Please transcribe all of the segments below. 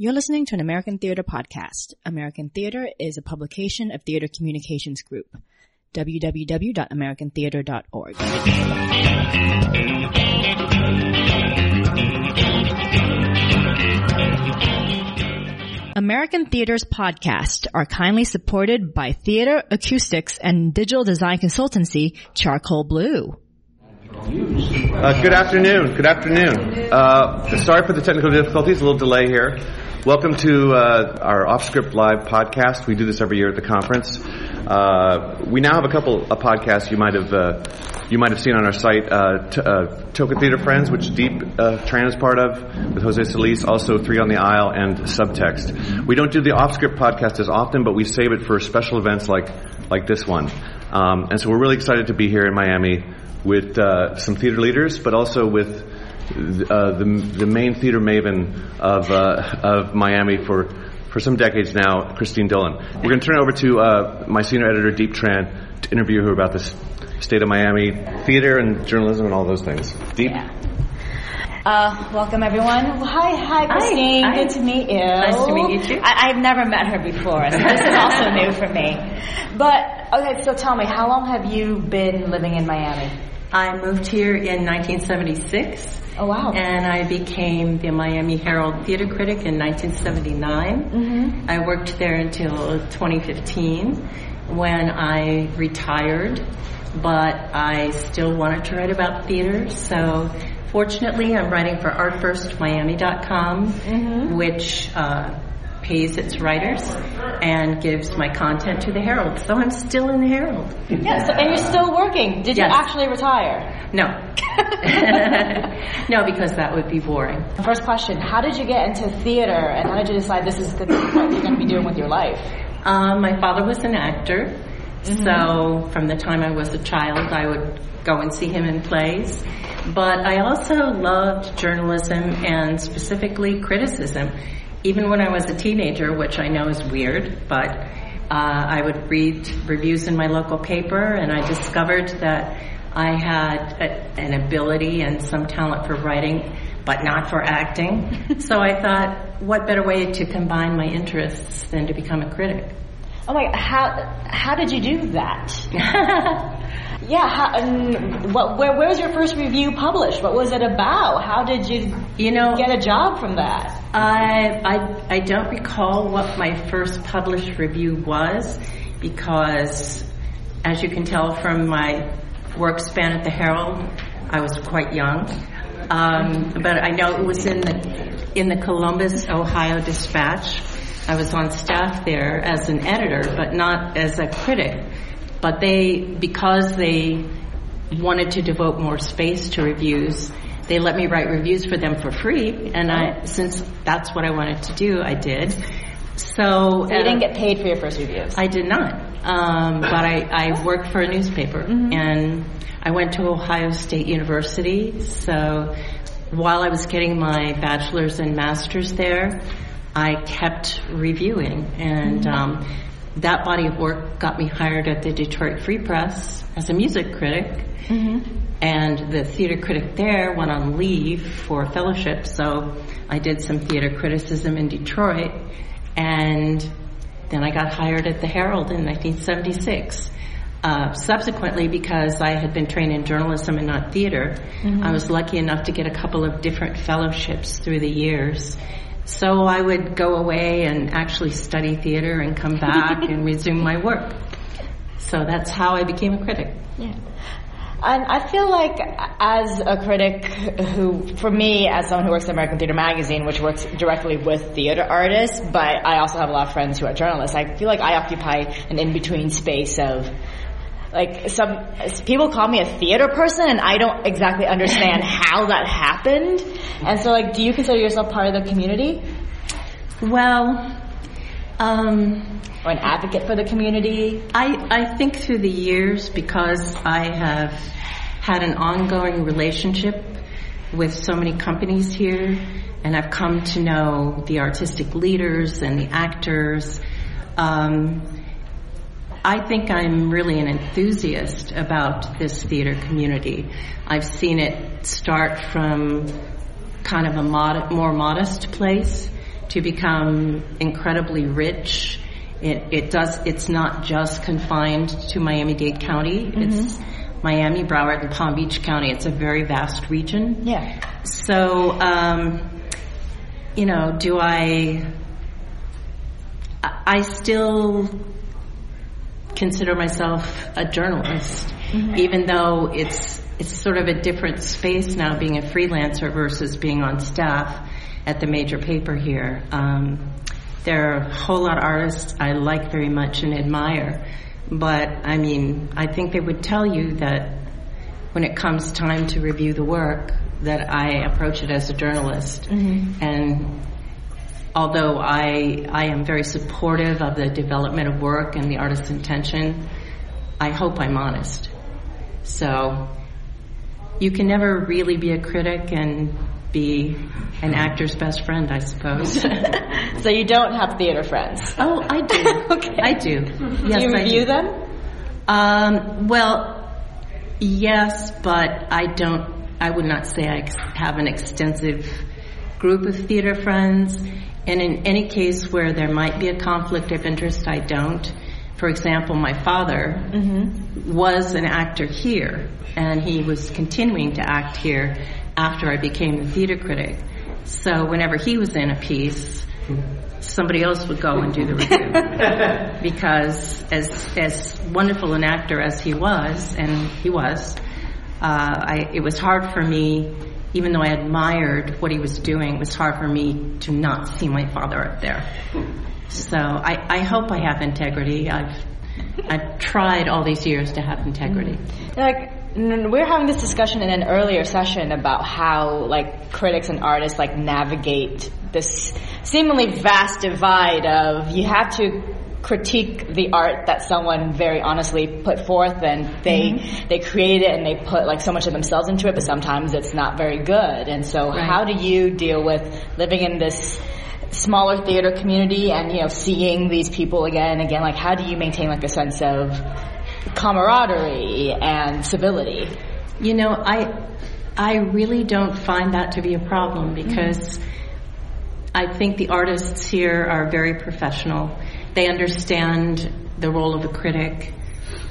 You're listening to an American Theater podcast. American Theater is a publication of Theater Communications Group. www.americantheater.org. American Theater's podcasts are kindly supported by Theater Acoustics and Digital Design Consultancy Charcoal Blue. Uh, good afternoon. Good afternoon. Uh, sorry for the technical difficulties, a little delay here. Welcome to uh, our Off Script Live podcast. We do this every year at the conference. Uh, we now have a couple of podcasts you might have uh, you might have seen on our site. Uh, t- Token Theater Friends, which Diep Tran is part of, with Jose Solis. Also, Three on the Aisle and Subtext. We don't do the Off Script podcast as often, but we save it for special events like like this one. Um, and so we're really excited to be here in Miami with uh, some theater leaders, but also with uh, the, the main theater maven of, uh, of Miami for, for some decades now, Christine Dolen. We're going to turn it over to uh, my senior editor, Diep Tran, to interview her about the state of Miami theater and journalism and all those things. Diep? Yeah. Uh, welcome everyone. Hi, hi, Christine. Hi, Good to meet you. Nice to meet you too. I, have never met her before, so this is also new for me. But okay, so tell me, how long have you been living in Miami? I moved here in 1976. Oh wow! And I became the Miami Herald theater critic in 1979. Mm-hmm. I worked there until 2015 when I retired, but I still wanted to write about theater, so fortunately I'm writing for artburstmiami.com, mm-hmm. which uh, pays its writers and gives my content to the Herald. So I'm still in the Herald. Yes, and you're still working. Did yes. you actually retire? No. no, because that would be boring. First question How did you get into theater and how did you decide this is what you're going to be doing with your life? Um, my father was an actor. Mm-hmm. So from the time I was a child, I would go and see him in plays. But I also loved journalism and specifically criticism even when I was a teenager, which I know is weird, but uh, I would read reviews in my local paper, and I discovered that I had a, an ability and some talent for writing, but not for acting. so I thought, what better way to combine my interests than to become a critic? Oh my! How how did you do that? Yeah, how, and what, where, where was your first review published? What was it about? How did you, you know, get a job from that? I, I, I don't recall what my first published review was because, as you can tell from my work span at the Herald, I was quite young. Um, but I know it was in the in the Columbus, Ohio Dispatch. I was on staff there as an editor, but not as a critic. But they, because they wanted to devote more space to reviews, they let me write reviews for them for free. And I, since that's what I wanted to do, I did. So, so you didn't get paid for your first reviews. I did not, um, but I, I worked for a newspaper, mm-hmm. and I went to Ohio State University. So while I was getting my bachelor's and master's there, I kept reviewing, and mm-hmm. um, that body of work got me hired at the Detroit Free Press as a music critic. Mm-hmm. And the theater critic there went on leave for a fellowship, so I did some theater criticism in Detroit. And then I got hired at the Herald in 1976. Uh, subsequently, because I had been trained in journalism and not theater, mm-hmm. I was lucky enough to get a couple of different fellowships through the years. So I would go away and actually study theater and come back and resume my work. So that's how I became a critic. Yeah. And I feel like as a critic who, for me, as someone who works at American Theater Magazine, which works directly with theater artists, but I also have a lot of friends who are journalists, I feel like I occupy an in-between space of like some people call me a theater person and I don't exactly understand how that happened. And so like do you consider yourself part of the community? Well, um, or an advocate for the community? I, I think through the years because I have had an ongoing relationship with so many companies here and I've come to know the artistic leaders and the actors. Um, I think I'm really an enthusiast about this theater community. I've seen it start from kind of a mod- more modest place to become incredibly rich. It, it does. It's not just confined to Miami-Dade County. Mm-hmm. It's Miami, Broward, and Palm Beach County. It's a very vast region. Yeah. So, um, you know, do I? I I still consider myself a journalist, even though it's it's sort of a different space now, being a freelancer versus being on staff at the major paper here. Um, there are a whole lot of artists I like very much and admire, but I mean, I think they would tell you that when it comes time to review the work, that I approach it as a journalist, and although I I am very supportive of the development of work and the artist's intention, I hope I'm honest. So you can never really be a critic and be an actor's best friend, I suppose. So you don't have theater friends. oh, I do. Okay. I do. Yes, do you I review do. them? Um, well, yes, but I don't. I would not say I have an extensive group of theater friends. And in any case where there might be a conflict of interest, I don't. For example, my father was an actor here, and he was continuing to act here after I became the theater critic. So whenever he was in a piece, somebody else would go and do the review because as as wonderful an actor as he was, and he was, uh, I, it was hard for me, even though I admired what he was doing, it was hard for me to not see my father up there. So I, I hope I have integrity. I've I've tried all these years to have integrity. Mm-hmm. Like n- we're having this discussion in an earlier session about how like critics and artists like navigate this seemingly vast divide of you have to critique the art that someone very honestly put forth and they mm-hmm. they create it and they put like so much of themselves into it but sometimes it's not very good. And so Right. how do you deal with living in this smaller theater community and you know seeing these people again and again? Like how do you maintain like a sense of camaraderie and civility? You know, I I really don't find that to be a problem mm-hmm. because I think the artists here are very professional. They understand the role of a critic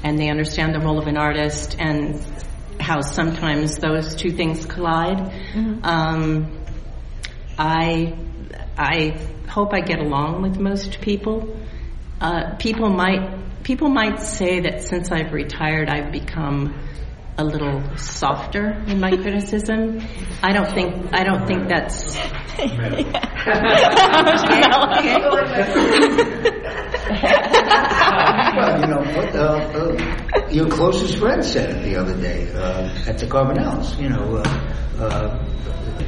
and they understand the role of an artist and how sometimes those two things collide. Um, I I hope I get along with most people. Uh, people might people might say that since I've retired, I've become a little softer in my criticism. I don't think I don't think that's Well, you know what uh, uh, your closest friend said it the other day uh, at the Carbonells. You know, uh, uh,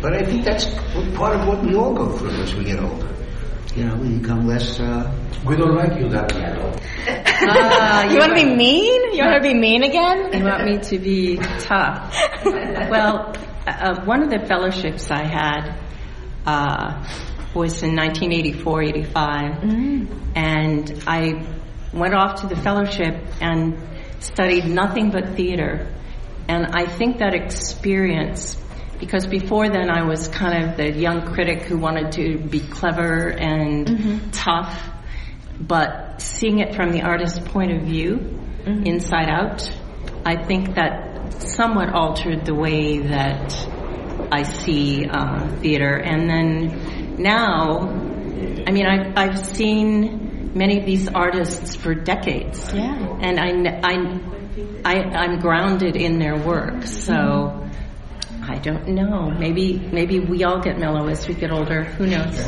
but I think that's part of what we all go through as we get older. You know, we become less. Uh, We don't like you that way at all. Ah, you want to be mean you want to be mean again You want me to be tough? well, uh, one of the fellowships I had uh, was in 1984, 85, and I went off to the fellowship and studied nothing but theater. And I think that experience, because before then I was kind of the young critic who wanted to be clever and tough, but seeing it from the artist's point of view, inside out, I think that somewhat altered the way that I see uh, theater. And then now, I mean, I've, I've seen many of these artists for decades. Yeah. And I, I, I, I'm grounded in their work. So I don't know. Maybe, maybe we all get mellow as we get older. Who knows?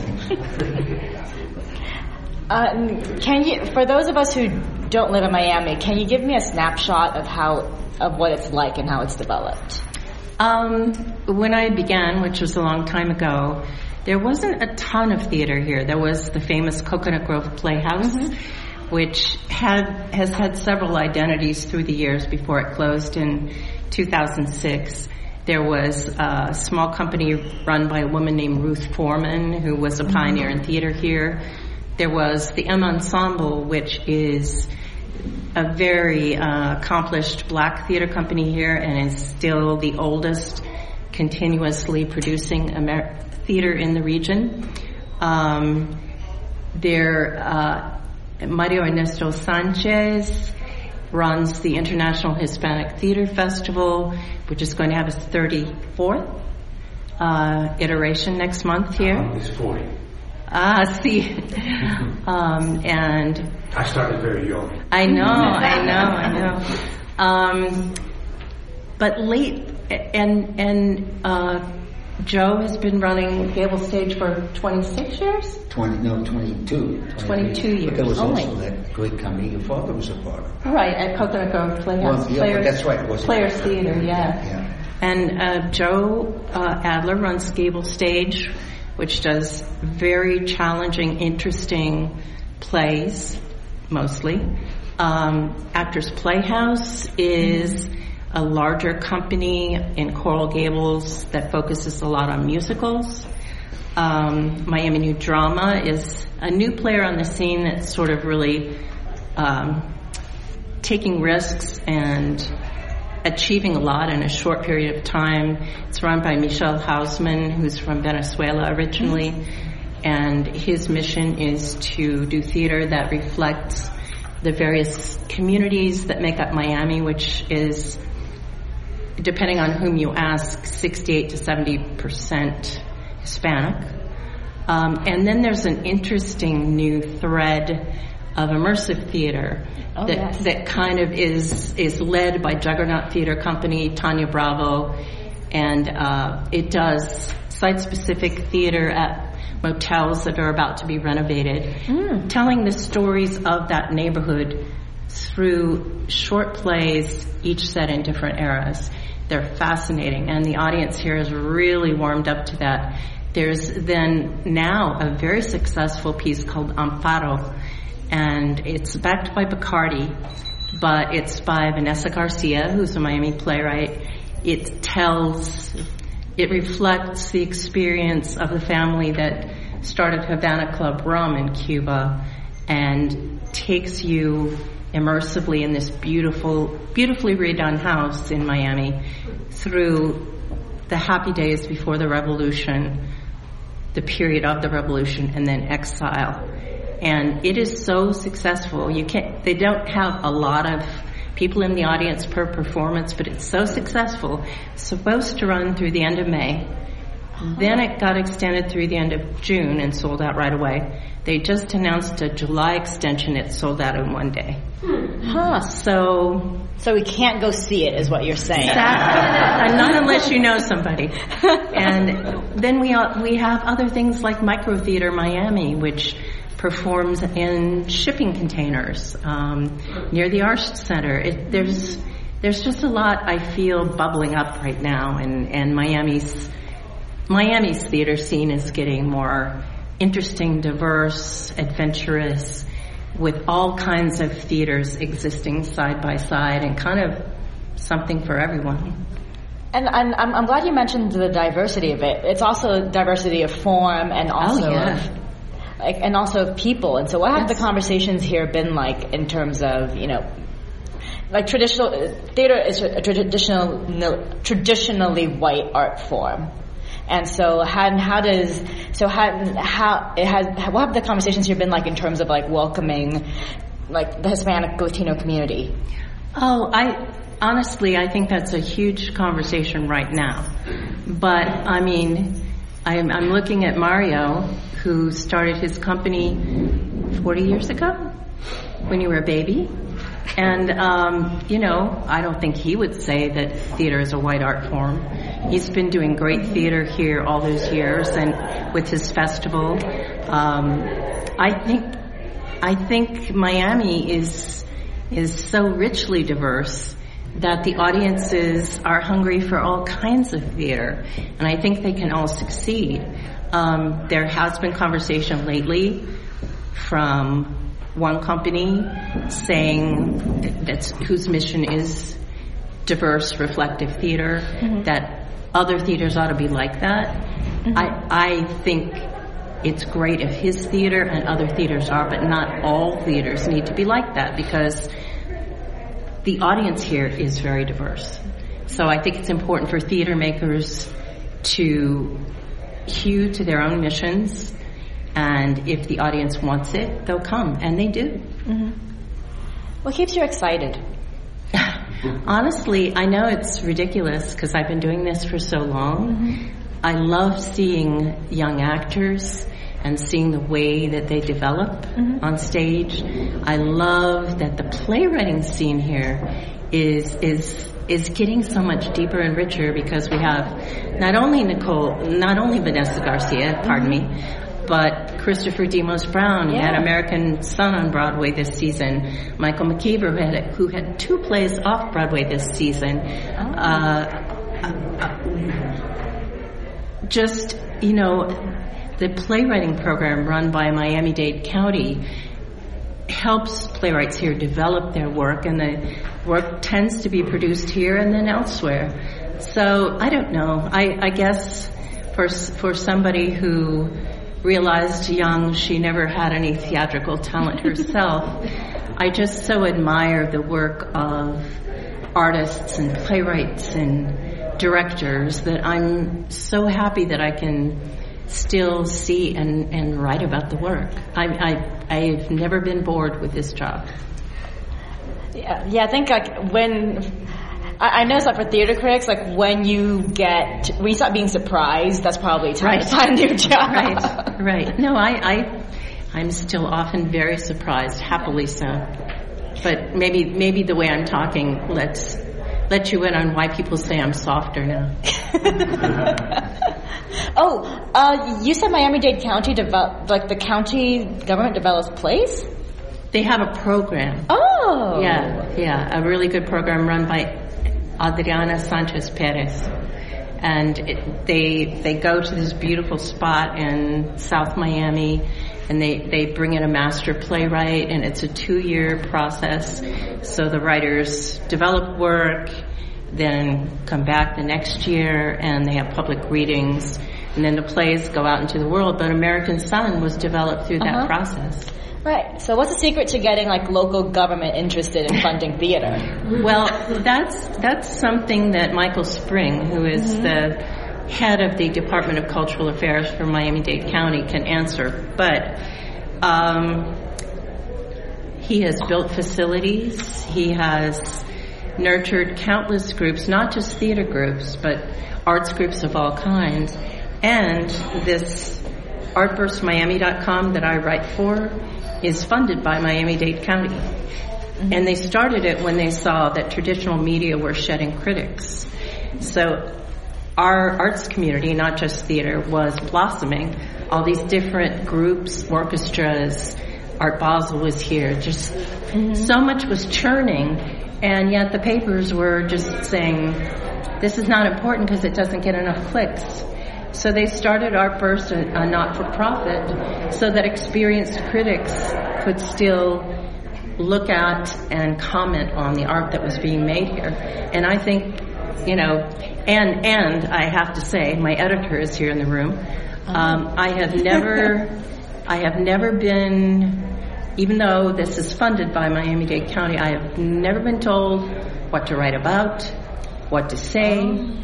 Uh, can you, for those of us who don't live in Miami, can you give me a snapshot of how, of what it's like and how it's developed? Um, when I began, which was a long time ago, there wasn't a ton of theater here. There was the famous Coconut Grove Playhouse, which had has had several identities through the years before it closed in 2006. There was a small company run by a woman named Ruth Foreman, who was a pioneer in theater here. There was the M Ensemble, which is a very uh, accomplished black theater company here and is still the oldest continuously producing Amer- theater in the region. Um, there, uh, Mario Ernesto Sanchez runs the International Hispanic Theater Festival, which is going to have its 34th uh, iteration next month here. It's 40. Ah, see. um, and I started very young. I know, I know, I know. Um, but late, and and uh, Joe has been running Gable Stage for 26 years. 20, no, 22. 22 years. But there was years. also that great company your father was a part of. Right at Coconut Grove Playhouse. Well, yeah, Players, that's right, wasn't- Players Theater, yeah. Yeah. And uh, Joe uh, Adler runs Gable Stage, which does very challenging, interesting plays, mostly. Um, Actors Playhouse is a larger company in Coral Gables that focuses a lot on musicals. Um, Miami New Drama is a new player on the scene that's sort of really um, taking risks and achieving a lot in a short period of time. It's run by Michel Hausman, who's from Venezuela originally, and his mission is to do theater that reflects the various communities that make up Miami, which is, depending on whom you ask, 68 to 70 percent Hispanic. Um, and then there's an interesting new thread of immersive theater Oh, that, yes. that kind of is is led by Juggerknot Theater Company, Tanya Bravo, and uh, it does site-specific theater at motels that are about to be renovated, telling the stories of that neighborhood through short plays, each set in different eras. They're fascinating, and the audience here is really warmed up to that. There's then now a very successful piece called Amparo, and it's backed by Bacardi, but it's by Vanessa Garcia, who's a Miami playwright. It tells, it reflects the experience of the family that started Havana Club Rum in Cuba and takes you immersively in this beautiful, beautifully redone house in Miami through the happy days before the revolution, the period of the revolution, and then exile. And it is so successful. You can't, they don't have a lot of people in the audience per performance, but it's so successful. It's supposed to run through the end of May. Then it got extended through the end of June and sold out right away. They just announced a July extension. It sold out in one day. Huh. So So we can't go see it, is what you're saying. that, not unless you know somebody. And then we we have other things like Micro Theater Miami, which performs in shipping containers um, near the Arts Center. It, there's there's just a lot I feel bubbling up right now, and and Miami's Miami's theater scene is getting more interesting, diverse, adventurous, with all kinds of theaters existing side by side, and kind of something for everyone. And, I'm, I'm glad you mentioned the diversity of it. It's also diversity of form and oh, also yeah. of like and also of people. And so, what have Yes. the conversations here been like in terms of you know, like traditional theater is a traditional traditionally white art form. And so, how, how does so how how it has what have the conversations here been like in terms of like welcoming like the Hispanic Latino community? Oh, I honestly, I think that's a huge conversation right now. But I mean, I'm, I'm looking at Mario, who started his company 40 years ago when you were a baby. And, um, you know, I don't think he would say that theater is a white art form. He's been doing great theater here all those years and with his festival. Um, I think, I think Miami is, is so richly diverse that the audiences are hungry for all kinds of theater, and I think they can all succeed. Um, there has been conversation lately from one company saying that's whose mission is diverse, reflective theater. Mm-hmm. That other theaters ought to be like that. Mm-hmm. I I think it's great if his theater and other theaters are, but not all theaters need to be like that because the audience here is very diverse. So I think it's important for theater makers to hew to their own missions And if the audience wants it, they'll come, and they do. Mm-hmm. What keeps you excited? Honestly, I know it's ridiculous because I've been doing this for so long. Mm-hmm. I love seeing young actors and seeing the way that they develop mm-hmm. on stage. I love that the playwriting scene here is is is getting so much deeper and richer because we have not only Nicole, not only Vanessa Garcia, pardon me, but Christopher Demos Brown who had Yeah. American Son on Broadway this season, Michael McKeever who had who had two plays off Broadway this season. Uh, just you know the playwriting program run by Miami-Dade County helps playwrights here develop their work and the work tends to be produced here and then elsewhere so I don't know I, I guess for for somebody who realized young she never had any theatrical talent herself I just so admire the work of artists and playwrights and directors that I'm so happy that I can still see and, and write about the work. I, I, I've never been bored with this job. Yeah, yeah. I think like when I, I notice that for theater critics, like when you get when you start being surprised, that's probably time to Right. find a new job. Right, right. No, I, I, I'm still often very surprised, happily so. But maybe, maybe the way I'm talking lets, let you in on why people say I'm softer now. Oh, uh, you said Miami-Dade County develop like the county government develops plays. They have a program. Oh, Yeah, yeah, a really good program run by Adriana Sanchez Perez. And it, they they go to this beautiful spot in South Miami, and they they bring in a master playwright, and it's a two year process. So the writers develop work, then come back the next year, and they have public readings, and then the plays go out into the world. But American Son was developed through that Uh-huh. process. Right. So, what's the secret to getting like local government interested in funding theater? Well, that's that's something that Michael Spring, who is the head of the Department of Cultural Affairs for Miami-Dade County, can answer. But um, he has built facilities. He has nurtured countless groups, not just theater groups, but arts groups of all kinds. And this artburstmiami.com that I write for is funded by Miami-Dade County. Mm-hmm. And they started it when they saw that traditional media were shedding critics. So our arts community, not just theater, was blossoming. All these different groups, orchestras, Art Basel was here. Just mm-hmm. so much was churning, and yet the papers were just saying, this is not important because it doesn't get enough clicks. So they started Artburst a, a not-for-profit, so that experienced critics could still look at and comment on the art that was being made here. And I think, you know, and and I have to say, my editor is here in the room. Um, I have never, I have never been, even though this is funded by Miami-Dade County, I have never been told what to write about, what to say.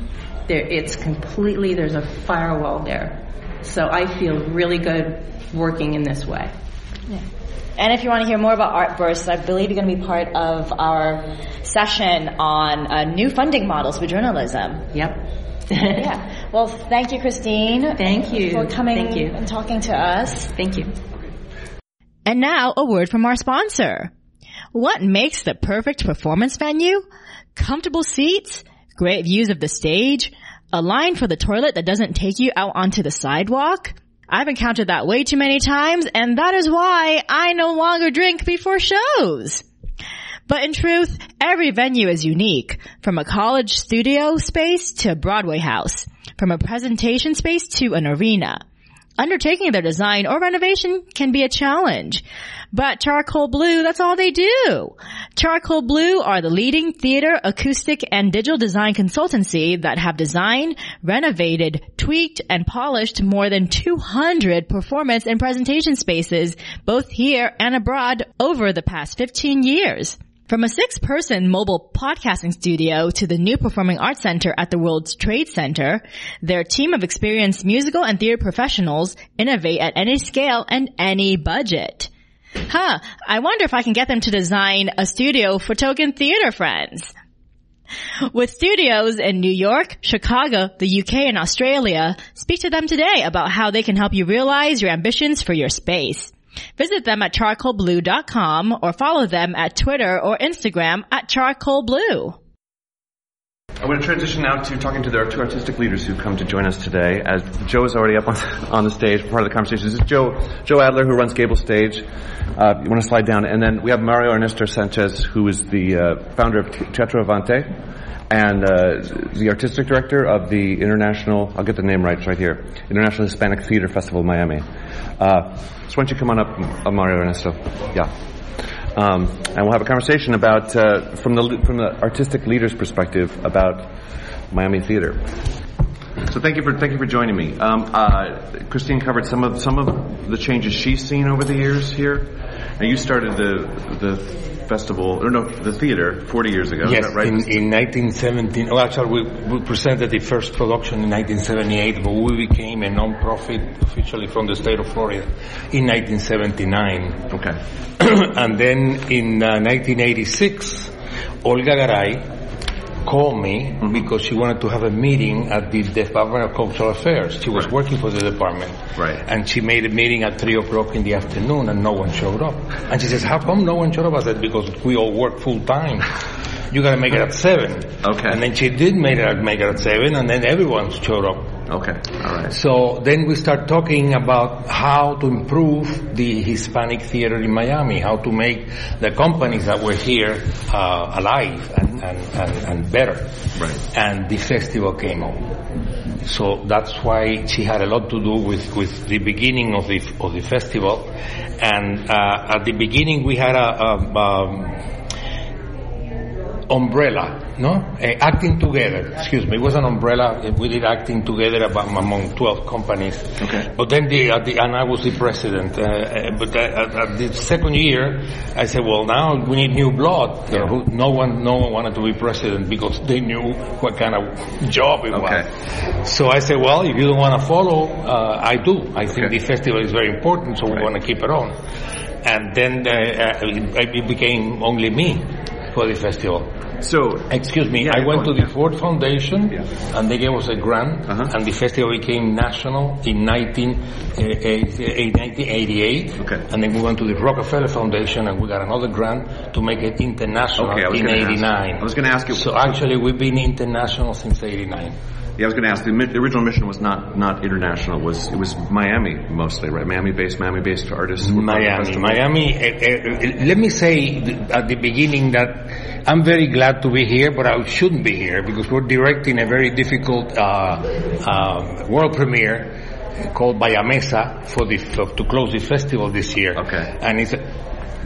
There, it's completely there's a firewall there. So I feel really good working in this way. Yeah. And if you want to hear more about Art Bursts, I believe you're going to be part of our session on uh, new funding models for journalism. Yep. yeah. Well, thank you, Christine. Thank you. for coming Thank you. and talking to us. Thank you. And now a word from our sponsor. What makes the perfect performance venue? Comfortable seats, great views of the stage, a line for the toilet that doesn't take you out onto the sidewalk. I've encountered that way too many times and that is why I no longer drink before shows. But in truth, every venue is unique, from a college studio space to a Broadway house, from a presentation space to an arena. Undertaking their design or renovation can be a challenge. But Charcoal Blue, that's all they do. Charcoal Blue are the leading theater, acoustic, and digital design consultancy that have designed, renovated, tweaked, and polished more than 200 performance and presentation spaces, both here and abroad, over the past 15 years. From a six-person mobile podcasting studio to the new Performing Arts Center at the World Trade Center, their team of experienced musical and theater professionals innovate at any scale and any budget. Huh, I wonder if I can get them to design a studio for token theater friends. With studios in New York, Chicago, the UK, and Australia, speak to them today about how they can help you realize your ambitions for your space. Visit them at charcoalblue.com or follow them at Twitter or Instagram at charcoalblue. I'm going to transition now to talking to the two artistic leaders who come to join us today. As Joe is already up on, on the stage, part of the conversation. This is Joe Joe Adler, who runs Gable Stage. Uh, you want to slide down, and then we have Mario Ernesto Sanchez, who is the uh, founder of Teatro Avante and uh, the artistic director of the International. I'll get the name right. Right here. International Hispanic Theater Festival, Miami. Uh, so why don't you come on up, uh, Mario Ernesto? Yeah. Um, and we'll have a conversation about uh, from the from the artistic leader's perspective about Miami theater. So thank you for thank you for joining me. Um, uh, Christine covered some of some of the changes she's seen over the years here. Now you started the the festival or no the theater 40 years ago. Yes, right? in, in 1917. Oh, actually, we, we presented the first production in 1978, but we became a non-profit officially from the state of Florida in 1979. okay. and then in uh, 1986, Olga Garay called me because she wanted to have a meeting at the Department of Cultural Affairs. She was Right. working for the department. Right. And she made a meeting at 3 o'clock in the afternoon and no one showed up. And she says, how come no one showed up? I said, because we all work full time. You gotta make it at 7. Okay. And then she did make it at, make it at 7 and then everyone showed up. Okay. All right. So then we start talking about how to improve the Hispanic theater in Miami, how to make the companies that were here uh, alive and, and, and, and better. Right. And the festival came up. So that's why she had a lot to do with, with the beginning of the of the festival. And uh, at the beginning we had a, a um, umbrella, no? Uh, acting together, excuse me. It was an umbrella. uh, We did acting together about, among 12 companies. Okay. But then the, at the, and I was the president. Uh, uh, but uh, at, at the second year, I said, well, now we need new blood. Uh, who- no one, no one wanted to be president because they knew what kind of job it Okay. was. So I said, well, if you don't want to follow, uh, I do. I think Okay. the festival is very important, so we want to keep it on. And then uh, uh, it became only me for the festival. So Excuse me, Yeah, I went on, to the yeah. Ford Foundation, Yeah. and they gave us a grant, Uh-huh. and the festival became national in 19, uh, uh, 1988. Okay. And then we went to the Rockefeller Foundation, and we got another grant to make it international Okay, in gonna 89. I was gonna ask you- So actually, we've been international since 89. Yeah, I was going to ask. The, the original mission was not not international. Was it was Miami mostly, right? Miami based, Miami based artists. were part of the Miami. Miami. Uh, uh, let me say at the beginning that I'm very glad to be here, but I shouldn't be here because we're directing a very difficult uh, uh, world premiere called Bayamesa for the for, to close the festival this year. Okay. and it's.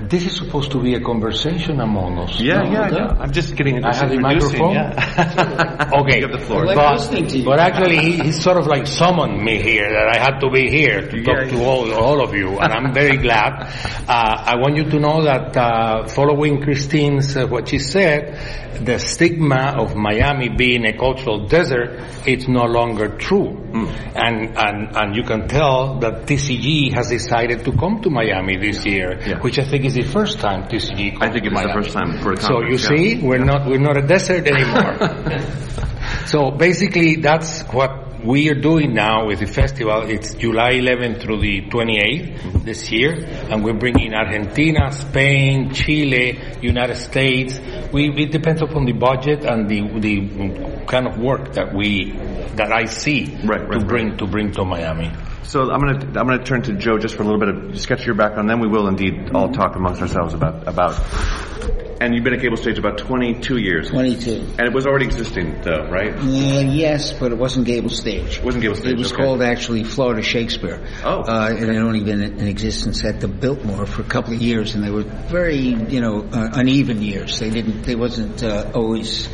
This is supposed to be a conversation among us. Yeah, No, yeah, I no. know. I'm just getting. I have the microphone. Yeah. Okay, You have the floor. I like but, listening to you. but actually he, he sort of like summoned me here that I had to be here to talk Yeah, to all, all of you, and I'm very glad. Uh, I want you to know that uh, following Christine's uh, what she said, the stigma of Miami being a cultural desert, it's no longer true, Hmm. and and and you can tell that TCG has decided to come to Miami this year, Yeah. which I think is the first time TCG. I think comes it to is the first time for a So you yeah. see, we're not we're not a desert anymore. so basically, that's what we are doing now with the festival. It's July 11th through the 28th this year, and we're bringing Argentina, Spain, Chile, United States. We it depends upon the budget and the the kind of work that we that I see Right, right, to bring to bring to Miami. So I'm gonna I'm gonna turn to Joe just for a little bit of sketch your background. Then we will indeed all talk amongst ourselves about about. And you've been at Gable Stage about 22 years, 22. and it was already existing though, right? Uh, yes, but it wasn't Gable Stage. It wasn't Gable Stage, It was okay. called actually Florida Shakespeare. Oh. Uh, it had only been in existence at the Biltmore for a couple of years, and they were very, you know, uh, uneven years. They didn't, they wasn't uh, always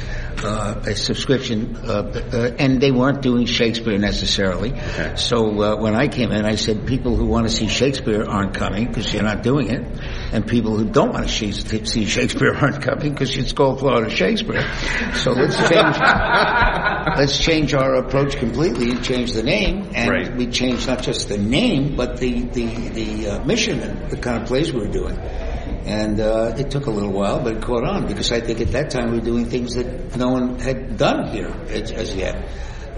uh, a subscription, uh, uh, and they weren't doing Shakespeare necessarily. Okay. So uh, when I came in, I said, people who want to see Shakespeare aren't coming because you're not doing it. And people who don't want to see Shakespeare aren't coming because it's called Florida Shakespeare. So let's change let's change our approach completely and change the name, and Right. we change not just the name but the the the uh, mission and the kind of plays we were doing. And uh, it took a little while, but it caught on because I think at that time we were doing things that no one had done here as, as yet.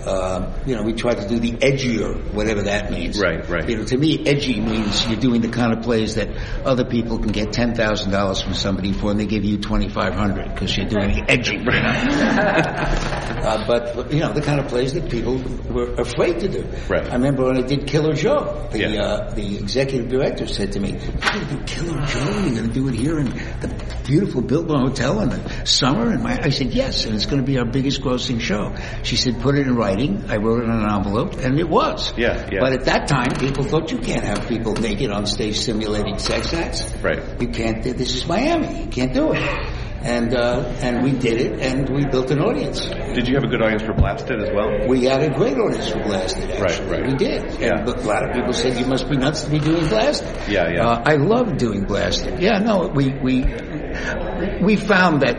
Uh, you know, we try to do the edgier, whatever that means. Right, right. You know, to me, edgy means you're doing the kind of plays that other people can get ten thousand dollars from somebody for, and they give you twenty five hundred because you're doing the edgy. Uh, but you know, the kind of plays that people were afraid to do. Right. I remember when I did Killer Joe. The Yeah. uh, the executive director said to me, "You're going to do Killer Joe? You're going to do it here in the beautiful Biltmore Hotel in the summer?" And my, I said, "Yes, and it's going to be our biggest grossing show." She said, "Put it in writing." I wrote it on an envelope, and it was. Yeah, yeah. But at that time, people thought you can't have people naked on stage simulating sex acts. Right. You can't. do- This is Miami. You can't do it. And uh, and we did it, and we built an audience. Did you have a good audience for Blasted as well? We had a great audience for Blasted, actually. right. We did. Yeah. And a lot of people said, you must be nuts to be doing Blasted. Yeah, yeah. Uh, I love doing Blasted. Yeah, no, we, we, we found that,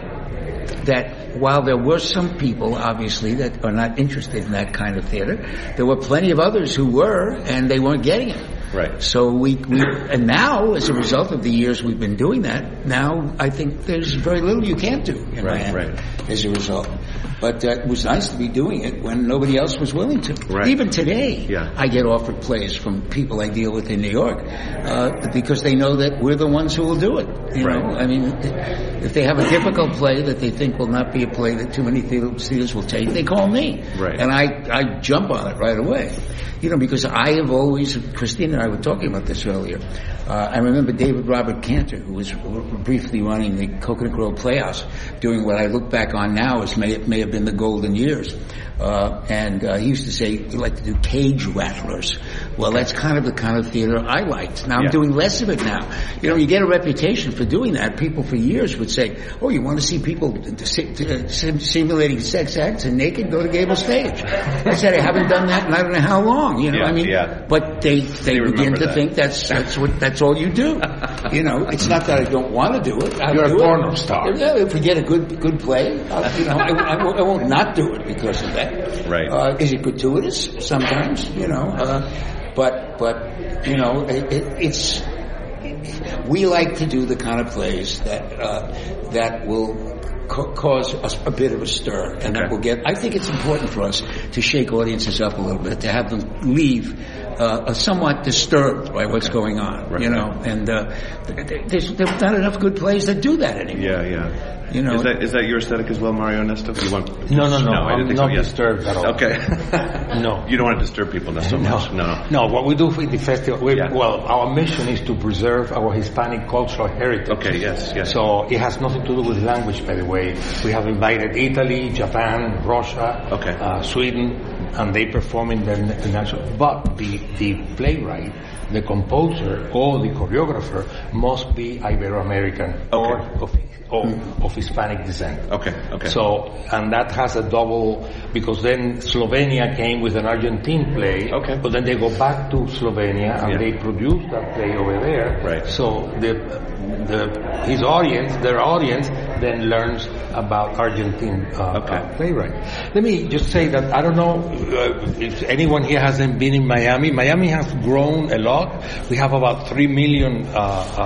that while there were some people, obviously, that are not interested in that kind of theater, there were plenty of others who were, and they weren't getting it. Right. So we, we, and now, as a result of the years we've been doing that, now I think there's very little you can't do in Right, Miami right. as a result. But uh, it was nice to be doing it when nobody else was willing to. Right. Even today, Yeah. I get offered plays from people I deal with in New York uh, because they know that we're the ones who will do it. You Right. know, I mean, if they have a difficult play that they think will not be a play that too many theater- theaters will take, they call me, Right. and I I jump on it right away. You know, because I have always, Christine and I were talking about this earlier. Uh, I remember David Robert Cantor, who was briefly running the Coconut Grove Playhouse, doing what I look back on now as may, may have been the golden years. Uh, and uh, he used to say he liked to do cage rattlers. Well, that's kind of the kind of theater I liked. Now I'm Yeah. doing less of it now. You know, you get a reputation for doing that. People for years would say, "Oh, you want to see people sim- simulating sex acts and naked? Go to Gable Stage." I said, "I haven't done that in I don't know how long." You know, Yeah, I mean, yeah. but they they, They begin to that. think that's that's what that's all you do. you know, it's not that I don't want to do it. I You're a do it. porno star. Yeah, if we get a good good play, I'll, you know, I, I won't- I won't not do it because of that. Right. Uh, is it gratuitous? Sometimes, you know. Uh, but but you know, it, it, it's we like to do the kind of plays that uh, that will ca- cause us a bit of a stir, and that will get. I think it's important for us to shake audiences up a little bit, to have them leave uh, somewhat disturbed by what's going on. Right. You know, and uh, th- th- there's, there's not enough good plays that do that anymore. Yeah, yeah. You know- is that is that your aesthetic as well, Mario Nesto? You want? No, no, no. I I'm didn't think not so. Yes. disturbed at all. Okay. No. You don't want to disturb people not so much. No. no. No, what we do for the festival, we, Yeah. well, our mission is to preserve our Hispanic cultural heritage. Okay. Yes. Yes. So it has nothing to do with language, by the way. We have invited Italy, Japan, Russia, Okay. uh, Sweden, and they perform in the, the national. But the, the playwright, the composer, or the choreographer must be Ibero-American or, of, or of Hispanic descent. Okay. Okay. So, and that has a double, because then Slovenia came with an Argentine play. Okay. But then they go back to Slovenia and Yeah. they produce that play over there. Right. So the, the, his audience, their audience, then learns about Argentine uh, Okay. uh, playwright. Let me just say that I don't know uh, if anyone here hasn't been in Miami. Miami has grown a lot. We have about three million uh, uh,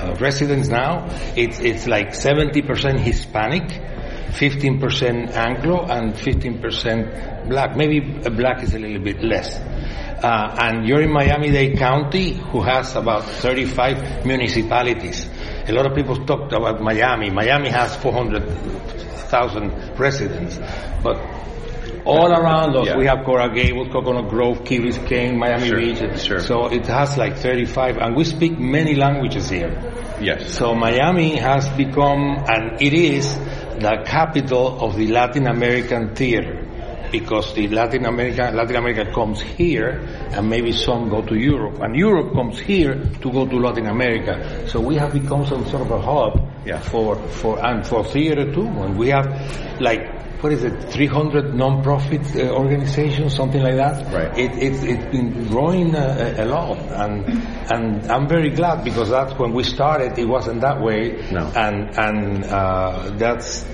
uh, residents now. It's it's like seventy percent Hispanic. 15% Anglo and 15% black. Maybe black is a little bit less. Uh, and you're in Miami-Dade County, who has about 35 municipalities. A lot of people talked about Miami. Miami has 400,000 residents, but all around us, Yeah. we have Coral Gables, Coconut Grove, Key Biscayne, Miami Sure, Beach. sure. So it has like 35, and we speak many languages here. yes. So Miami has become, and it is, the capital of the Latin American theater. Because the Latin America, Latin America comes here, and maybe some go to Europe, and Europe comes here to go to Latin America. So we have become some sort of a hub Yeah. for, for, and for theater too. And we have, like, what is it, 300 non-profit uh, organizations, something like that. Right. It, it, it's been growing uh, a lot, and and I'm very glad because that's when we started. It wasn't that way, No. and and uh, that's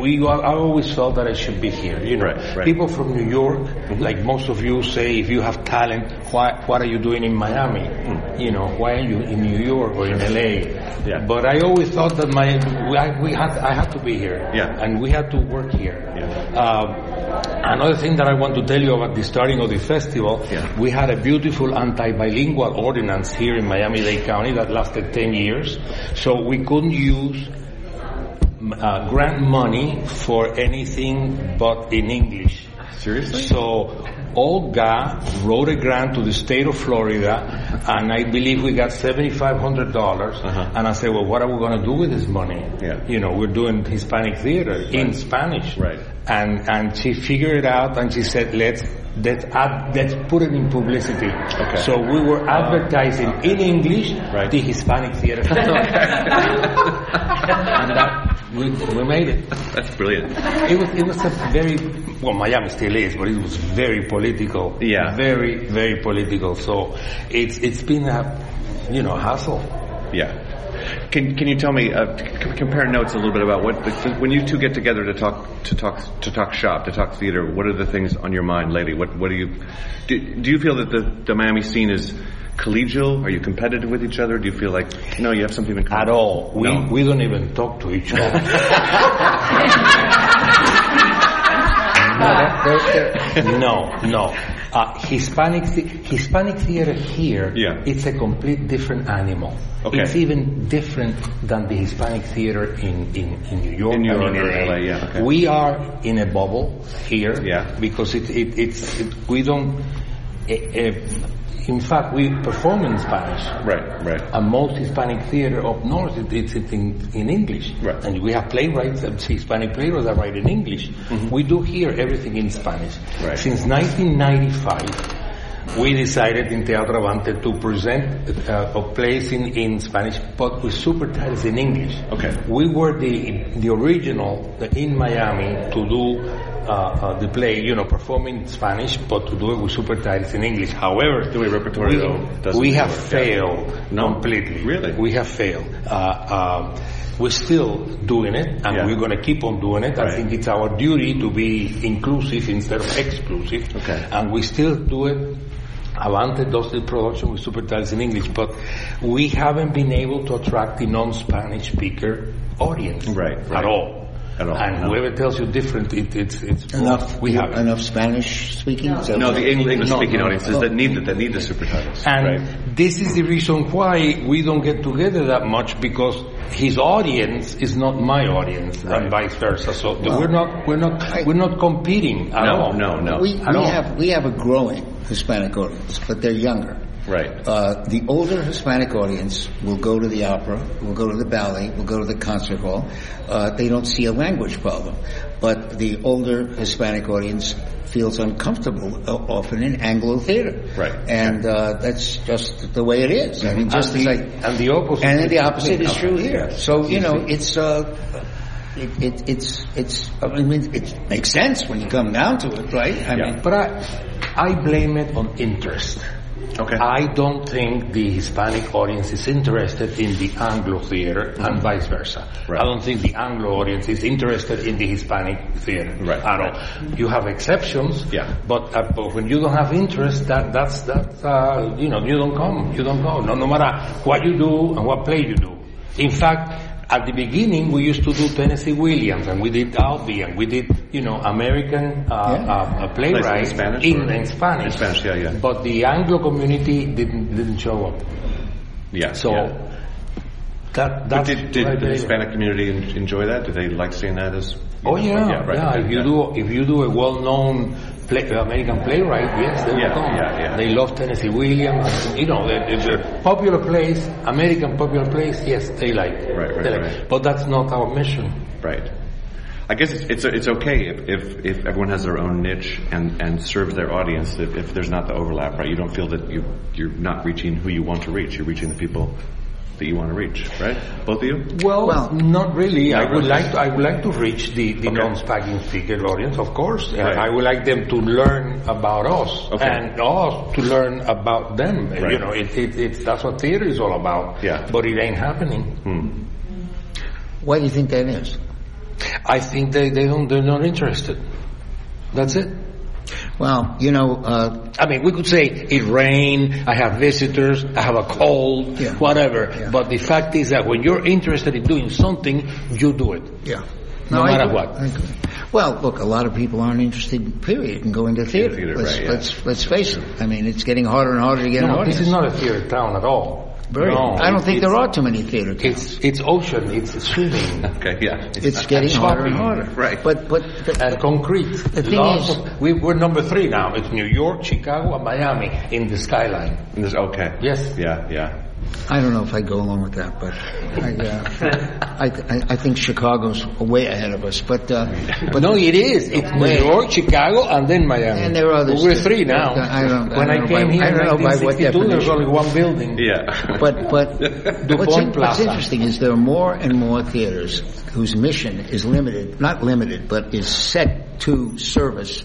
we I always felt that I should be here. You know, Right, right. people from New York, like most of you say, if you have talent, why what are you doing in Miami? You know, why are you in New York or in LA? Yeah. But I always thought that my we, I, we had I had to be here. Yeah. And we had to work here. Yeah. Um, another thing that I want to tell you about the starting of the festival, Yeah. we had a beautiful anti-bilingual ordinance here in Miami-Dade County that lasted 10 years. So we couldn't use uh, grant money for anything but in English. Seriously? So Olga wrote a grant to the state of Florida, and I believe we got $7,500. Uh-huh. And I said, well, what are we going to do with this money? Yeah. You know, we're doing Hispanic theater in Spanish. Right. And, and she figured it out and she said, let's, let's add, let's put it in publicity. Okay. So we were advertising in English Right. the Hispanic theater. and that, we, we made it. That's brilliant. It was it was a very well Miami still is, but it was very political. Yeah. Very very political. So it's it's been a you know hassle. Yeah. Can Can you tell me uh, c- compare notes a little bit about what the, when you two get together to talk to talk to talk shop to talk theater? What are the things on your mind, lady? What What do you do? Do you feel that the, the Miami scene is collegial? Are you competitive with each other? Do you feel like no, you have something in common At all. We No. we don't even talk to each other. no, no. Uh, Hispanic the- Hispanic theater here, Yeah. it's a complete different animal. Okay. It's even different than the Hispanic theater in, in, in New York In New and York or LA, yeah, okay. We are in a bubble here Yeah. because it, it, it's it, we don't. In fact, we perform in Spanish. Right, right. And most Hispanic theater up north, it, it's it in, in English. Right. And we have playwrights, uh, Hispanic playwrights that write in English. We do hear everything in Spanish. Mm-hmm. Right. Since 1995, we decided in Teatro Avante to present uh, a plays in, in Spanish, but with subtitles in English. Okay. We were the, the original in Miami to do uh, uh, the play, you know, performing in Spanish, but to do it with subtitles in English. However, The repertory, we, though, we have work, yeah. failed No? completely. Really? We have failed. Uh, uh, we're still doing it, and Yeah. we're going to keep on doing it. Right. I think it's our duty to be inclusive instead of exclusive. Okay. And we still do it. Avante does the production with subtitles in English, but we haven't been able to attract the non-Spanish speaker audience Right, right. at all. At all, And no. whoever tells you different, it, it's it's Enough, We have enough Spanish speaking? Is that No, the English speaking no. audiences that need the, that need the supertitles. And right. this is the reason why we don't get together that much because his audience is not my audience Right. and vice versa. So th- we're not we're not we're not competing at No, all. no, no. We, we have we have a growing Hispanic audience, but they're younger. Right. Uh, the older Hispanic audience will go to the opera, will go to the ballet, will go to the concert hall. Uh, they don't see a language problem. But the older Hispanic audience feels uncomfortable uh, often in Anglo theater. Right. And uh, that's just the way it is. I mean, just and, as the, I, and the opposite. and the opposite is true here. So you know, it's uh, it, it, it's it's. I mean, it makes sense when you come down to it, right? I Yeah. mean, But I I blame it on interest. Okay. I don't think the Hispanic audience is interested in the Anglo theater and vice versa. Right. I don't think the Anglo audience is interested in the Hispanic theater Right, at all. You have exceptions, Yeah. but, uh, but when you don't have interest, that that's that uh, you know you don't come, you don't go. No, no matter what you do and what play you do. In fact. At the beginning, we used to do Tennessee Williams, and we did Albee, and we did, you know, American uh, Yeah. uh, uh, playwrights in Spanish, in, in Spanish. In Spanish, yeah, yeah. But the Anglo community didn't didn't show up. Yeah. So yeah. That But that's did, the. Hispanic community enjoy that? Did they like seeing that as? Oh yeah, yeah. yeah, right, okay, if you yeah. do if you do a well-known play, American playwright, yes, they Yeah, come. yeah, yeah. They love Tennessee Williams. You know, the, the, the popular plays, American popular plays. Yes, they like. Right, right, like. right. But that's not our mission. Right. I guess it's it's, it's okay if, if, if everyone has their own niche and, and serves their audience. If, if there's not the overlap, right? You don't feel that you you're not reaching who you want to reach. You're reaching the people that you want to reach, right? Both of you? Well, Well- not really. I would like to, I would like to reach the, the Okay. non-Spanish speaker audience, of course. Uh, Right. I would like them to learn about us Okay. and us to learn about them. Right. You know, it, it, it's that's what theater is all about. Yeah. But it ain't happening. Why do you think that is? I think they, they don't they're not interested. That's it. Well, you know, uh, I mean, we could say it rained, I have visitors, I have a cold, Yeah. whatever. Yeah. But the fact is that when you're interested in doing something, you do it. yeah. No I matter agree. what. I agree. Well, look, a lot of people aren't interested, period, in going to theater. theater, let's, right, yeah. let's, let's face it. I mean, it's getting harder and harder to get an No, audience. this is not a theater town at all. Very. No, I don't think it's- there are too many theater towns. It's it's ocean. It's swimming Okay, yeah. It's getting harder and shopping. harder. Right. But, but, but and concrete. The thing Lots is- of- we, we're number three now. It's New York, Chicago, and Miami in the skyline. And there's- Okay. Yes. Yeah, yeah. I don't know if I go along with that, but I, uh, I, I, I think Chicago's way ahead of us. But, uh, But no, it is. It's New Wait. York, Chicago, and then Miami. And there are others We're three now. I don't- I when I, don't know came by- here I don't know by what 1962, there was only one building. Yeah. But but what's, in, what's interesting is there are more and more theaters whose mission is limited, not limited, but is set to service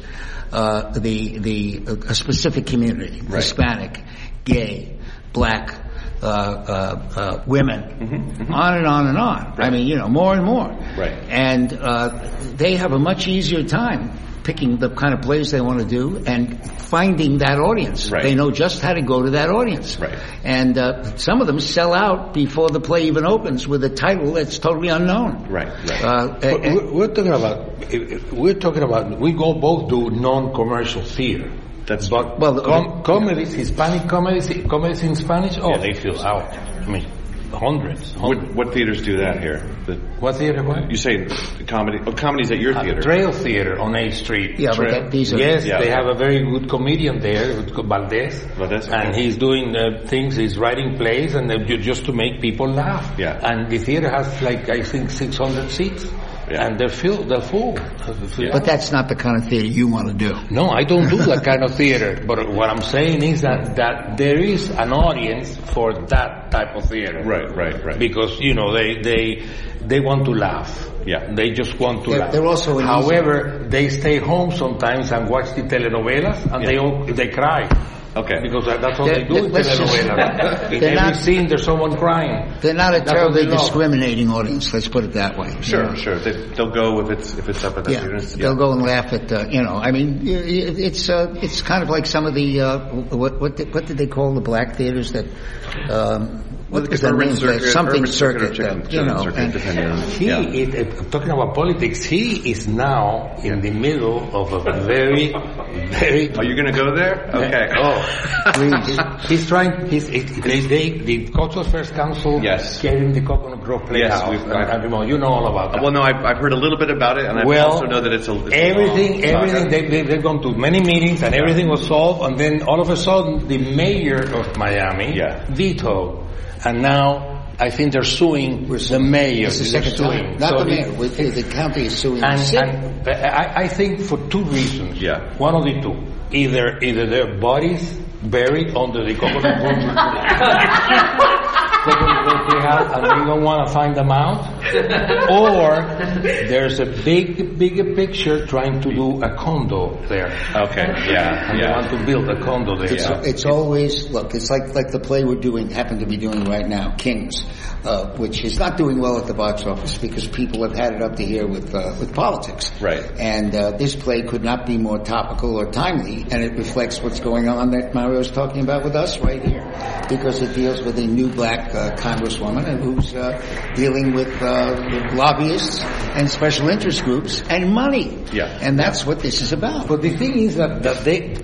uh, the the a specific community: Hispanic, gay, black. Uh, uh, uh, women, on and on and on. I mean, you know, more and more. Right. And uh, they have a much easier time picking the kind of plays they want to do and finding that audience. Right. They know just how to go to that audience. Right. And uh, some of them sell out before the play even opens with a title that's totally unknown. Right, right. Uh, But we're, we're talking about we're talking about we go both do non-commercial theater. That's but Well, the- com- comedies, Hispanic comedies, comedies in Spanish. Oh, Yeah. they fill out. I mean, hundreds. hundreds. What, what theaters do that here? The, What theater? What? you say comedy? Oh, comedy's at your Uh, theater. Trail Theater on A Street. yeah, but that, these are Yes, Yeah. they have a very good comedian there, Valdez, Valdez, and okay. he's doing uh, things. He's writing plays, and uh, just to make people laugh. Yeah. And the theater has like I think 600 seats, Yeah. and they're filled. They're full. But that's not the kind of theater you want to do. No, I don't do that kind of theater. But what I'm saying is that, that there is an audience for that type of theater. Right, right, right. Because, you know, they, they, they want to laugh. Yeah. They just want to They're- laugh. they're also an However, they stay home sometimes and watch the telenovelas and Yeah. they all, they cry. Okay. Because that- that's all They're- they do in let's just- telenovelas. in they're every not- scene there's someone crying. They're not a That's what terribly they love. discriminating audience. Let's put it that way. Sure, know? sure. They, they'll go if it's if it's up at that Yeah, theater. they'll go and laugh at uh, you know. I mean, y- y- it's uh, it's kind of like some of the uh, what what did, what did they call the black theaters that um, what was that Urban name? circuit, something urban circuit circuit, chicken- uh, you know. circuit, and- He, Yeah. it, it- talking about politics, he is now in the middle of a very, very. Are you going to go there? Okay. Oh. Please. He's trying. He's, it, they, they, the Cultural Affairs Council Yes. gave him the Coconut Grove Playhouse. Yes, we've- and, and, Ramon, you know all about that. Well, no, I've, I've heard a little bit about it, and I Well, also know that it's a it's a everything, long everything. saga. They, they, they've gone to many meetings, and everything was solved. And then all of a sudden, the mayor of Miami Yeah. vetoed, and now I think they're suing the mayor. It's the They're second suing. time. Not So the the- mayor. with- The, the county is suing the and, city. and I, I think for two reasons. Yeah. One of the two. Either either their bodies buried under the coconut grove coconut grove playhouse and they don't want to find them out, or there's a big bigger picture trying to do a condo there, Okay. Yeah. and they Yeah. want to build a condo there. It's, it's always look. It's like like the play we're doing, happen to be doing right now, Kings, uh, which is not doing well at the box office because people have had it up to here with uh, with politics. Right. And uh, this play could not be more topical or timely, and it reflects what's going on that Mario's talking about with us right here, because it deals with a new black uh, congresswoman and who's uh, dealing with, uh, lobbyists and special interest groups and money. Yeah. And that's what this is about. But the thing is that, that they,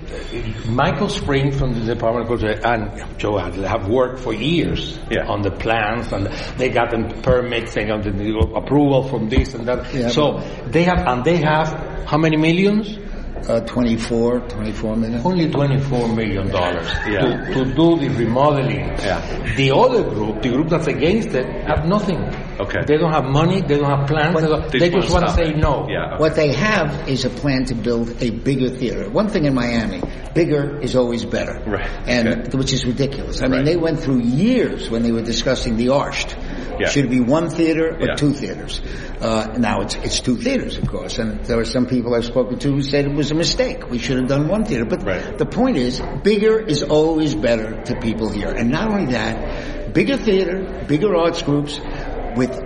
Michael Spring from the Department of Culture and Joe Adler have worked for years Yeah. on the plans and they got them permits, they got the approval from this and that. Yeah. So they have, and they have how many millions? Uh, 24, 24 minutes. Only $24 million Yeah. to, to do the remodeling. Yeah. The other group, the group that's against it, have nothing. Okay. They don't have money. They don't have plans. They, don't- They they just just wanna want to stop say no. Yeah. What they have is a plan to build a bigger theater. One thing in Miami, bigger is always better. Right. And Okay. which is ridiculous. I mean, Right. they went through years when they were discussing the Arsht. Yeah. Should it be one theater or Yeah. two theaters? Uh, now it's it's two theaters, of course. And there are some people I've spoken to who said it was a mistake. We should have done one theater. But Right. the point is, bigger is always better to people here. And not only that, bigger theater, bigger arts groups with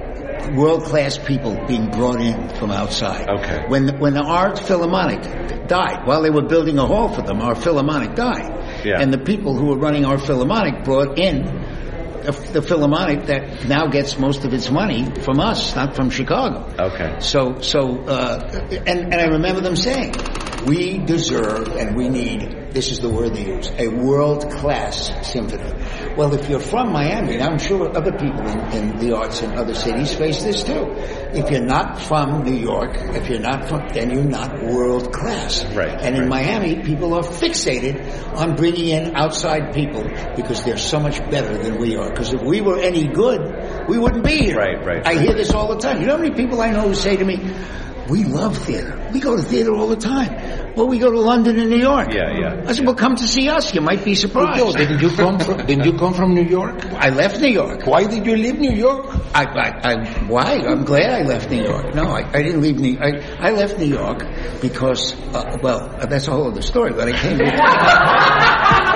world class people being brought in from outside. Okay. When when the Art Philharmonic died, while they were building a hall for them, our Philharmonic died. Yeah. And the people who were running our Philharmonic brought in the, the Philharmonic that now gets most of its money from us, not from Chicago. Okay. So, so, uh, and, and I remember them saying, we deserve and we need, this is the word they use, a world-class symphony. Well, if you're from Miami, and I'm sure other people in, in the arts in other cities face this too. If you're not from New York, if you're not from, then you're not world-class. Right, And in right. Miami, people are fixated on bringing in outside people because they're so much better than we are. Because if we were any good, we wouldn't be here. Right, right, I hear this all the time. You know how many people I know who say to me, we love theater. We go to theater all the time. Well, we go to London and New York. Yeah, yeah. I said, well, come to see us. You might be surprised. Yo, didn't you come from? Didn't you come from New York? I left New York. Why did you leave New York? I, I, I, why? I'm glad I left New York. No, I, I didn't leave New. I, I left New York because, uh, well, that's a whole other story. But I came here.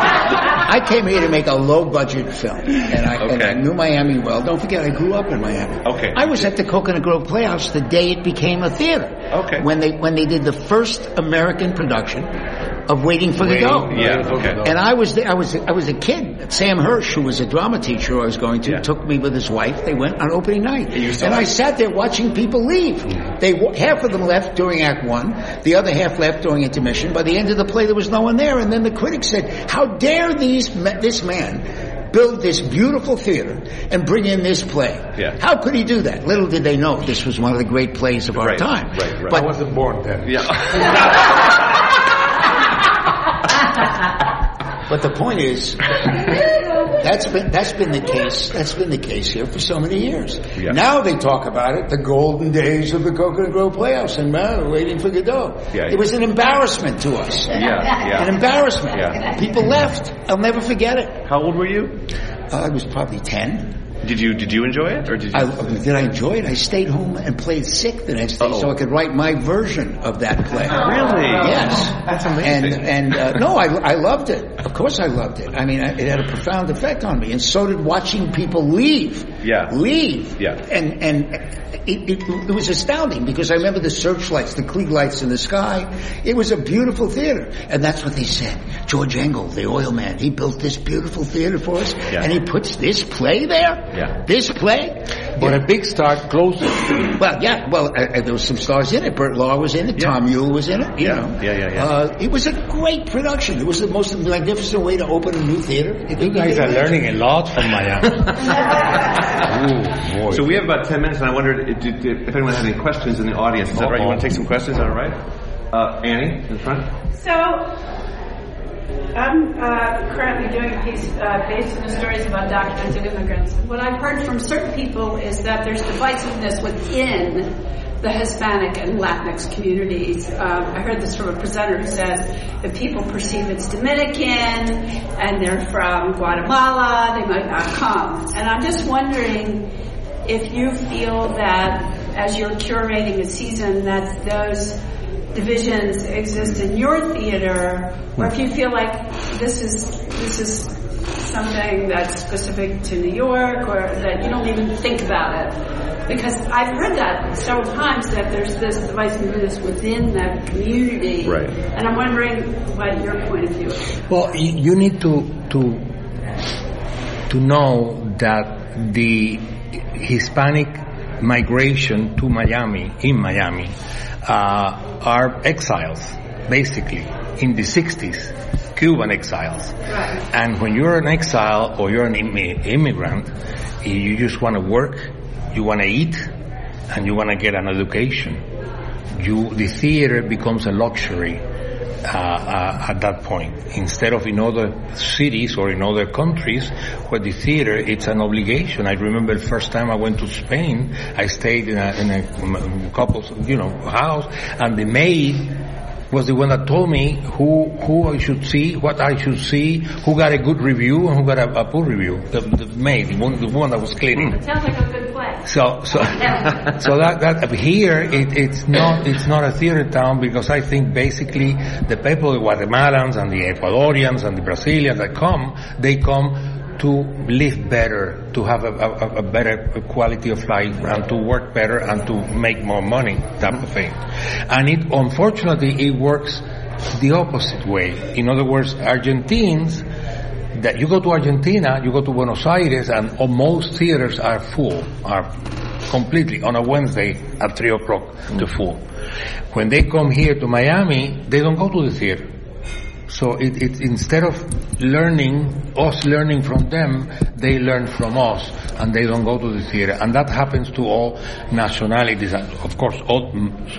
I came here to make a low budget film, and I, and I knew Miami well. Don't forget, I grew up in Miami. Okay. I was at the Coconut Grove Playhouse the day it became a theater. Okay. When they when they did the first American production of Waiting for Godot. Yeah, okay. And I was there, I was I was a kid. Sam Hirsch, who was a drama teacher I was going to, Yeah. took me with his wife. They went on opening night, you and I sat there watching people leave. They half of them left during Act One, the other half left during intermission. By the end of the play, there was no one there, and then the critics said, "How dare these this man?" Build this beautiful theater and bring in this play. Yeah. How could he do that? Little did they know this was one of the great plays of our Right, time. right, right. I wasn't born then. Yeah. But the point is, that's been that's been the case. That's been the case here for so many years. Yeah. Now they talk about it, the golden days of the Coconut Grove Playhouse, and uh, waiting for Godot. Yeah. It was an embarrassment to us. Yeah. An embarrassment. Yeah. People left. I'll never forget it. How old were you? Uh, I was probably ten. Did you did you enjoy it or did you? I, did I enjoy it? I stayed home and played sick the next day Uh-oh. so I could write my version of that play. Really? Yes. That's amazing. And and uh, no, I I loved it. Of course, I loved it. I mean, it had a profound effect on me, and so did watching people leave. Yeah. Leave. Yeah. And and it, it, it was astounding because I remember the searchlights, the Klieg lights in the sky. It was a beautiful theater, and that's what they said. George Engle, the oil man, he built this beautiful theater for us, Yeah. and he puts this play there. Yeah. This play. But a big star closes. Well, yeah. Well, uh, uh, there was some stars in it. Bert Lahr was in it. Yeah. Tom Ewell was in it. You Yeah. know. Yeah, yeah, yeah. Uh, it was a great production. It was the most magnificent way to open a new theater. It You guys are made. learning a lot from Miami. Ooh, boy. So we have about 10 minutes, and I wondered if, if if anyone had any questions in the audience. Is that right? You want to take some questions? Is that all right? Uh, Annie, in front. So, I'm uh, currently doing a piece uh, based on the stories about documented immigrants. What I've heard from certain people is that there's divisiveness within the Hispanic and Latinx communities. Um, I heard this from a presenter who says if people perceive it's Dominican and they're from Guatemala, they might not come. And I'm just wondering if you feel that as you're curating a season that those divisions exist in your theater, or if you feel like this is this is something that's specific to New York, or that you don't even think about it. Because I've heard that several times that there's this divisiveness within that community, Right. and I'm wondering what your point of view is. Well, you need to to to know that the Hispanic migration to Miami in Miami uh, are exiles, basically in the '60s, Cuban exiles. Right. And when you're an exile or you're an immi- immigrant, you just want to work, you want to eat, and you want to get an education. You, the theater becomes a luxury uh, uh, at that point. Instead of in other cities or in other countries where the theater it's an obligation. I remember the first time I went to Spain, I stayed in a, in a couple's you know house, and the maid was the one that told me who who I should see, what I should see, who got a good review and who got a, a poor review. The, the maid, the one, the one that was cleaning. It sounds like a good play. So so so that that here it, it's not it's not a theater town because I think basically the people, the Guatemalans and the Ecuadorians and the Brazilians that come, they come to live better, to have a, a, a, better quality of life, and to work better and to make more money, type of thing. And it, unfortunately, it works the opposite way. In other words, Argentines, that you go to Argentina, you go to Buenos Aires, and most theaters are full, are completely on a Wednesday at three o'clock to full. When they come here to Miami, they don't go to the theater so it, it, instead of learning, us learning from them, they learn from us and they don't go to the theater. And that happens to all nationalities. Of course, all,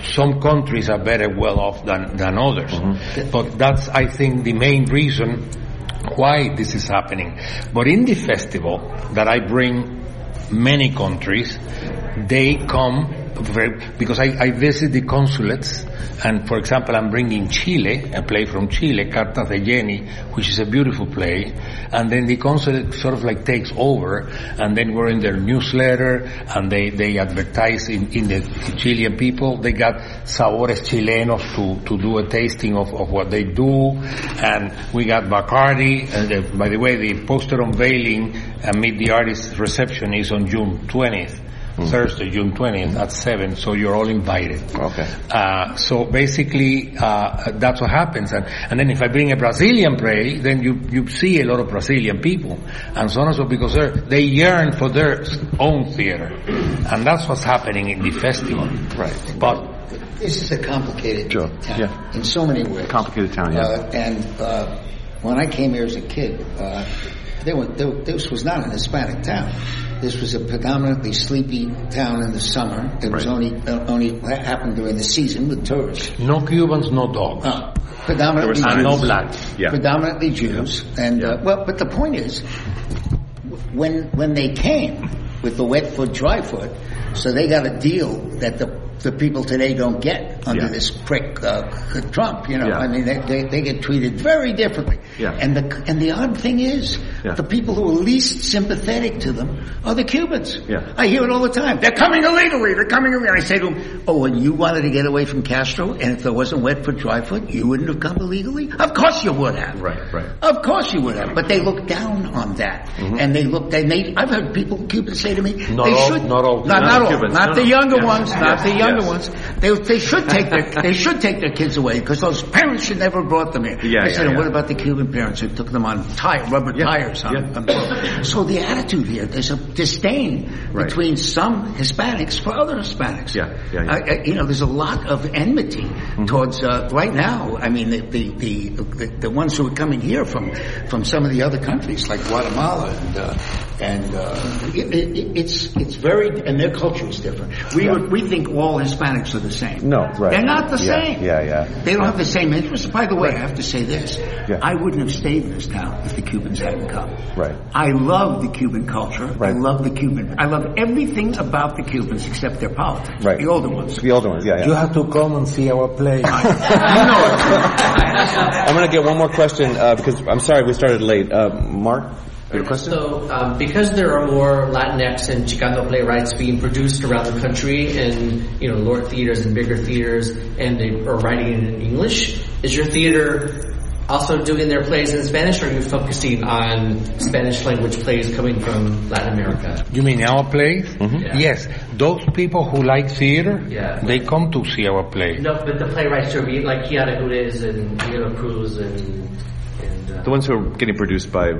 some countries are better well off than, than others. Mm-hmm. But that's, I think, the main reason why this is happening. But in the festival that I bring many countries, they come because I, I visit the consulates, and for example, I'm bringing Chile, a play from Chile, Cartas de Jenny, which is a beautiful play, and then the consulate sort of like takes over, and then we're in their newsletter, and they, they advertise in, in the Chilean people. They got Sabores Chilenos to, to do a tasting of, of what they do, and we got Bacardi, and the, by the way, the poster unveiling and Meet the Artist reception is on June 20th. Mm. Thursday, June 20th at 7, so you're all invited. Okay. Uh, so basically, uh, that's what happens. And, and then if I bring a Brazilian play, then you, you see a lot of Brazilian people. And so on and so because they yearn for their own theater. And that's what's happening in the festival. Right. But, this is a complicated sure. town. Yeah. In so many ways. Complicated town, yeah. Uh, and, uh, when I came here as a kid, uh, there were, there, this was not an Hispanic town. This was a predominantly sleepy town in the summer. It right. was only uh, only happened during the season with tourists. No Cubans, no dogs. Uh, predominantly Jews. no blacks. Yeah. Predominantly Jews. Yeah. And uh, well, but the point is, when when they came with the wet foot, dry foot, so they got a deal that the the people today don't get under yeah. this prick uh, Trump. You know, yeah. I mean, they, they, they, get treated very differently. Yeah. And the and the odd thing is, the people who are least sympathetic to them are the Cubans. Yeah. I hear it all the time. They're coming illegally. They're coming illegally. I say to them, "Oh, and you wanted to get away from Castro, and if there wasn't wet foot, dry foot, you wouldn't have come illegally. Of course you would have. Right, right. Of course you would have. But they look down on that, mm-hmm. and they look. They, they I've heard people Cubans say to me, not they all, should not all, not, not, all, Cubans. not no, the younger ones, not the younger yes. ones. They they should take their they should take their kids away because those parents should never have brought them here. Yeah, I said, yeah. what about the Cuban parents who took them on tire, rubber tires? On, yeah. on- so the attitude here, there's a disdain Right. between some Hispanics for other Hispanics. Yeah, yeah, yeah. I, I, you know, there's a lot of enmity Mm-hmm. towards uh, right now. I mean, the the, the the the ones who are coming here from from some of the other countries like Guatemala and uh, and uh, it, it, it's it's very and their culture is different. We Yeah. would, we think all Hispanics are the same. No, right. They're not the Yeah, same. yeah, yeah. They don't have the same interests. By the way, I have to say this. Yeah. I wouldn't have stayed in this town if the Cubans hadn't come. Right. I love the Cuban culture. Right. I love the Cuban. I love everything about the Cubans except their politics. Right. The older ones. The older ones, yeah, yeah. You have to come and see our play. you know it. I'm going to get one more question uh, because I'm sorry we started late. Uh, Mark, you have a question? So, um, because there are more Latinx and Chicano playwrights being produced around the country in, you know, lower theaters and bigger theaters, and they are writing in English, is your theater also doing their plays in Spanish, or are you focusing on Spanish language plays coming from Latin America? You mean our plays? Yeah. Yes. Those people who like theater, Yeah. they come to see our play. No, but the playwrights are being like Quiara Hudes and Miguel Cruz and, and uh, The ones who are getting produced by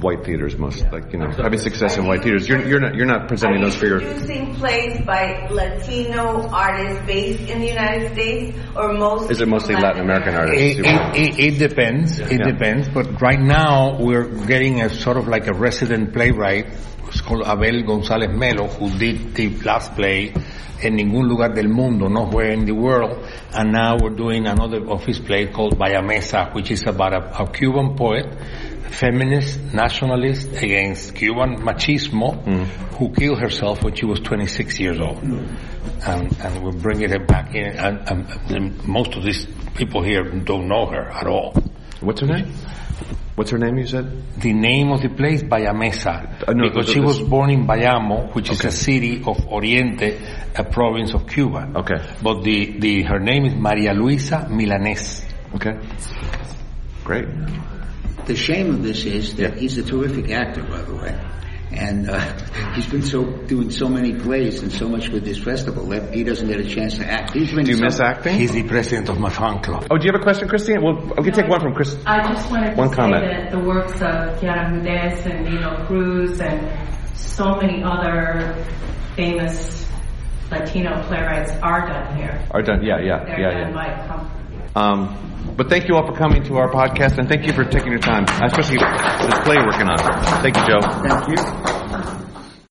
white theaters, most like you know, having success in white theaters. You're you're not you're not presenting those for your. you producing plays by Latino artists based in the United States, or mostly? Is it mostly from Latin American artists? It, it, it, it depends. It Yeah. depends. But right now we're getting a sort of like a resident playwright it's called Abel González Melo, who did the last play in ningún lugar del mundo, nowhere in the world. And now we're doing another of his play called Bayamesa, which is about a, a Cuban poet, feminist, nationalist against Cuban machismo, who killed herself when she was 26 years old. And, and we're bringing it back in, and, and, most of these people here don't know her at all. What's her name? What's her name? You said the name of the place Bayamesa Uh, no, because she was born in Bayamo, which is a city of Oriente, a province of Cuba. Okay. But the, the her name is Maria Luisa Milanes. Okay. Great. The shame of this is that he's a terrific actor, by the way. And uh, he's been so doing so many plays and so much with this festival that he doesn't get a chance to act. He's been Do you so- miss acting? He's the president of my fan club. Oh, do you have a question, Christine? Well, we can take one from Chris. I just wanted to One say comment. that the works of Quiara Hudes and Nilo Cruz and so many other famous Latino playwrights are done here. Are done? Yeah, yeah, They're yeah, done yeah. by com- Um, but thank you all for coming to our podcast, and thank you for taking your time, especially this play you're working on. Thank you, Joe. Thank you.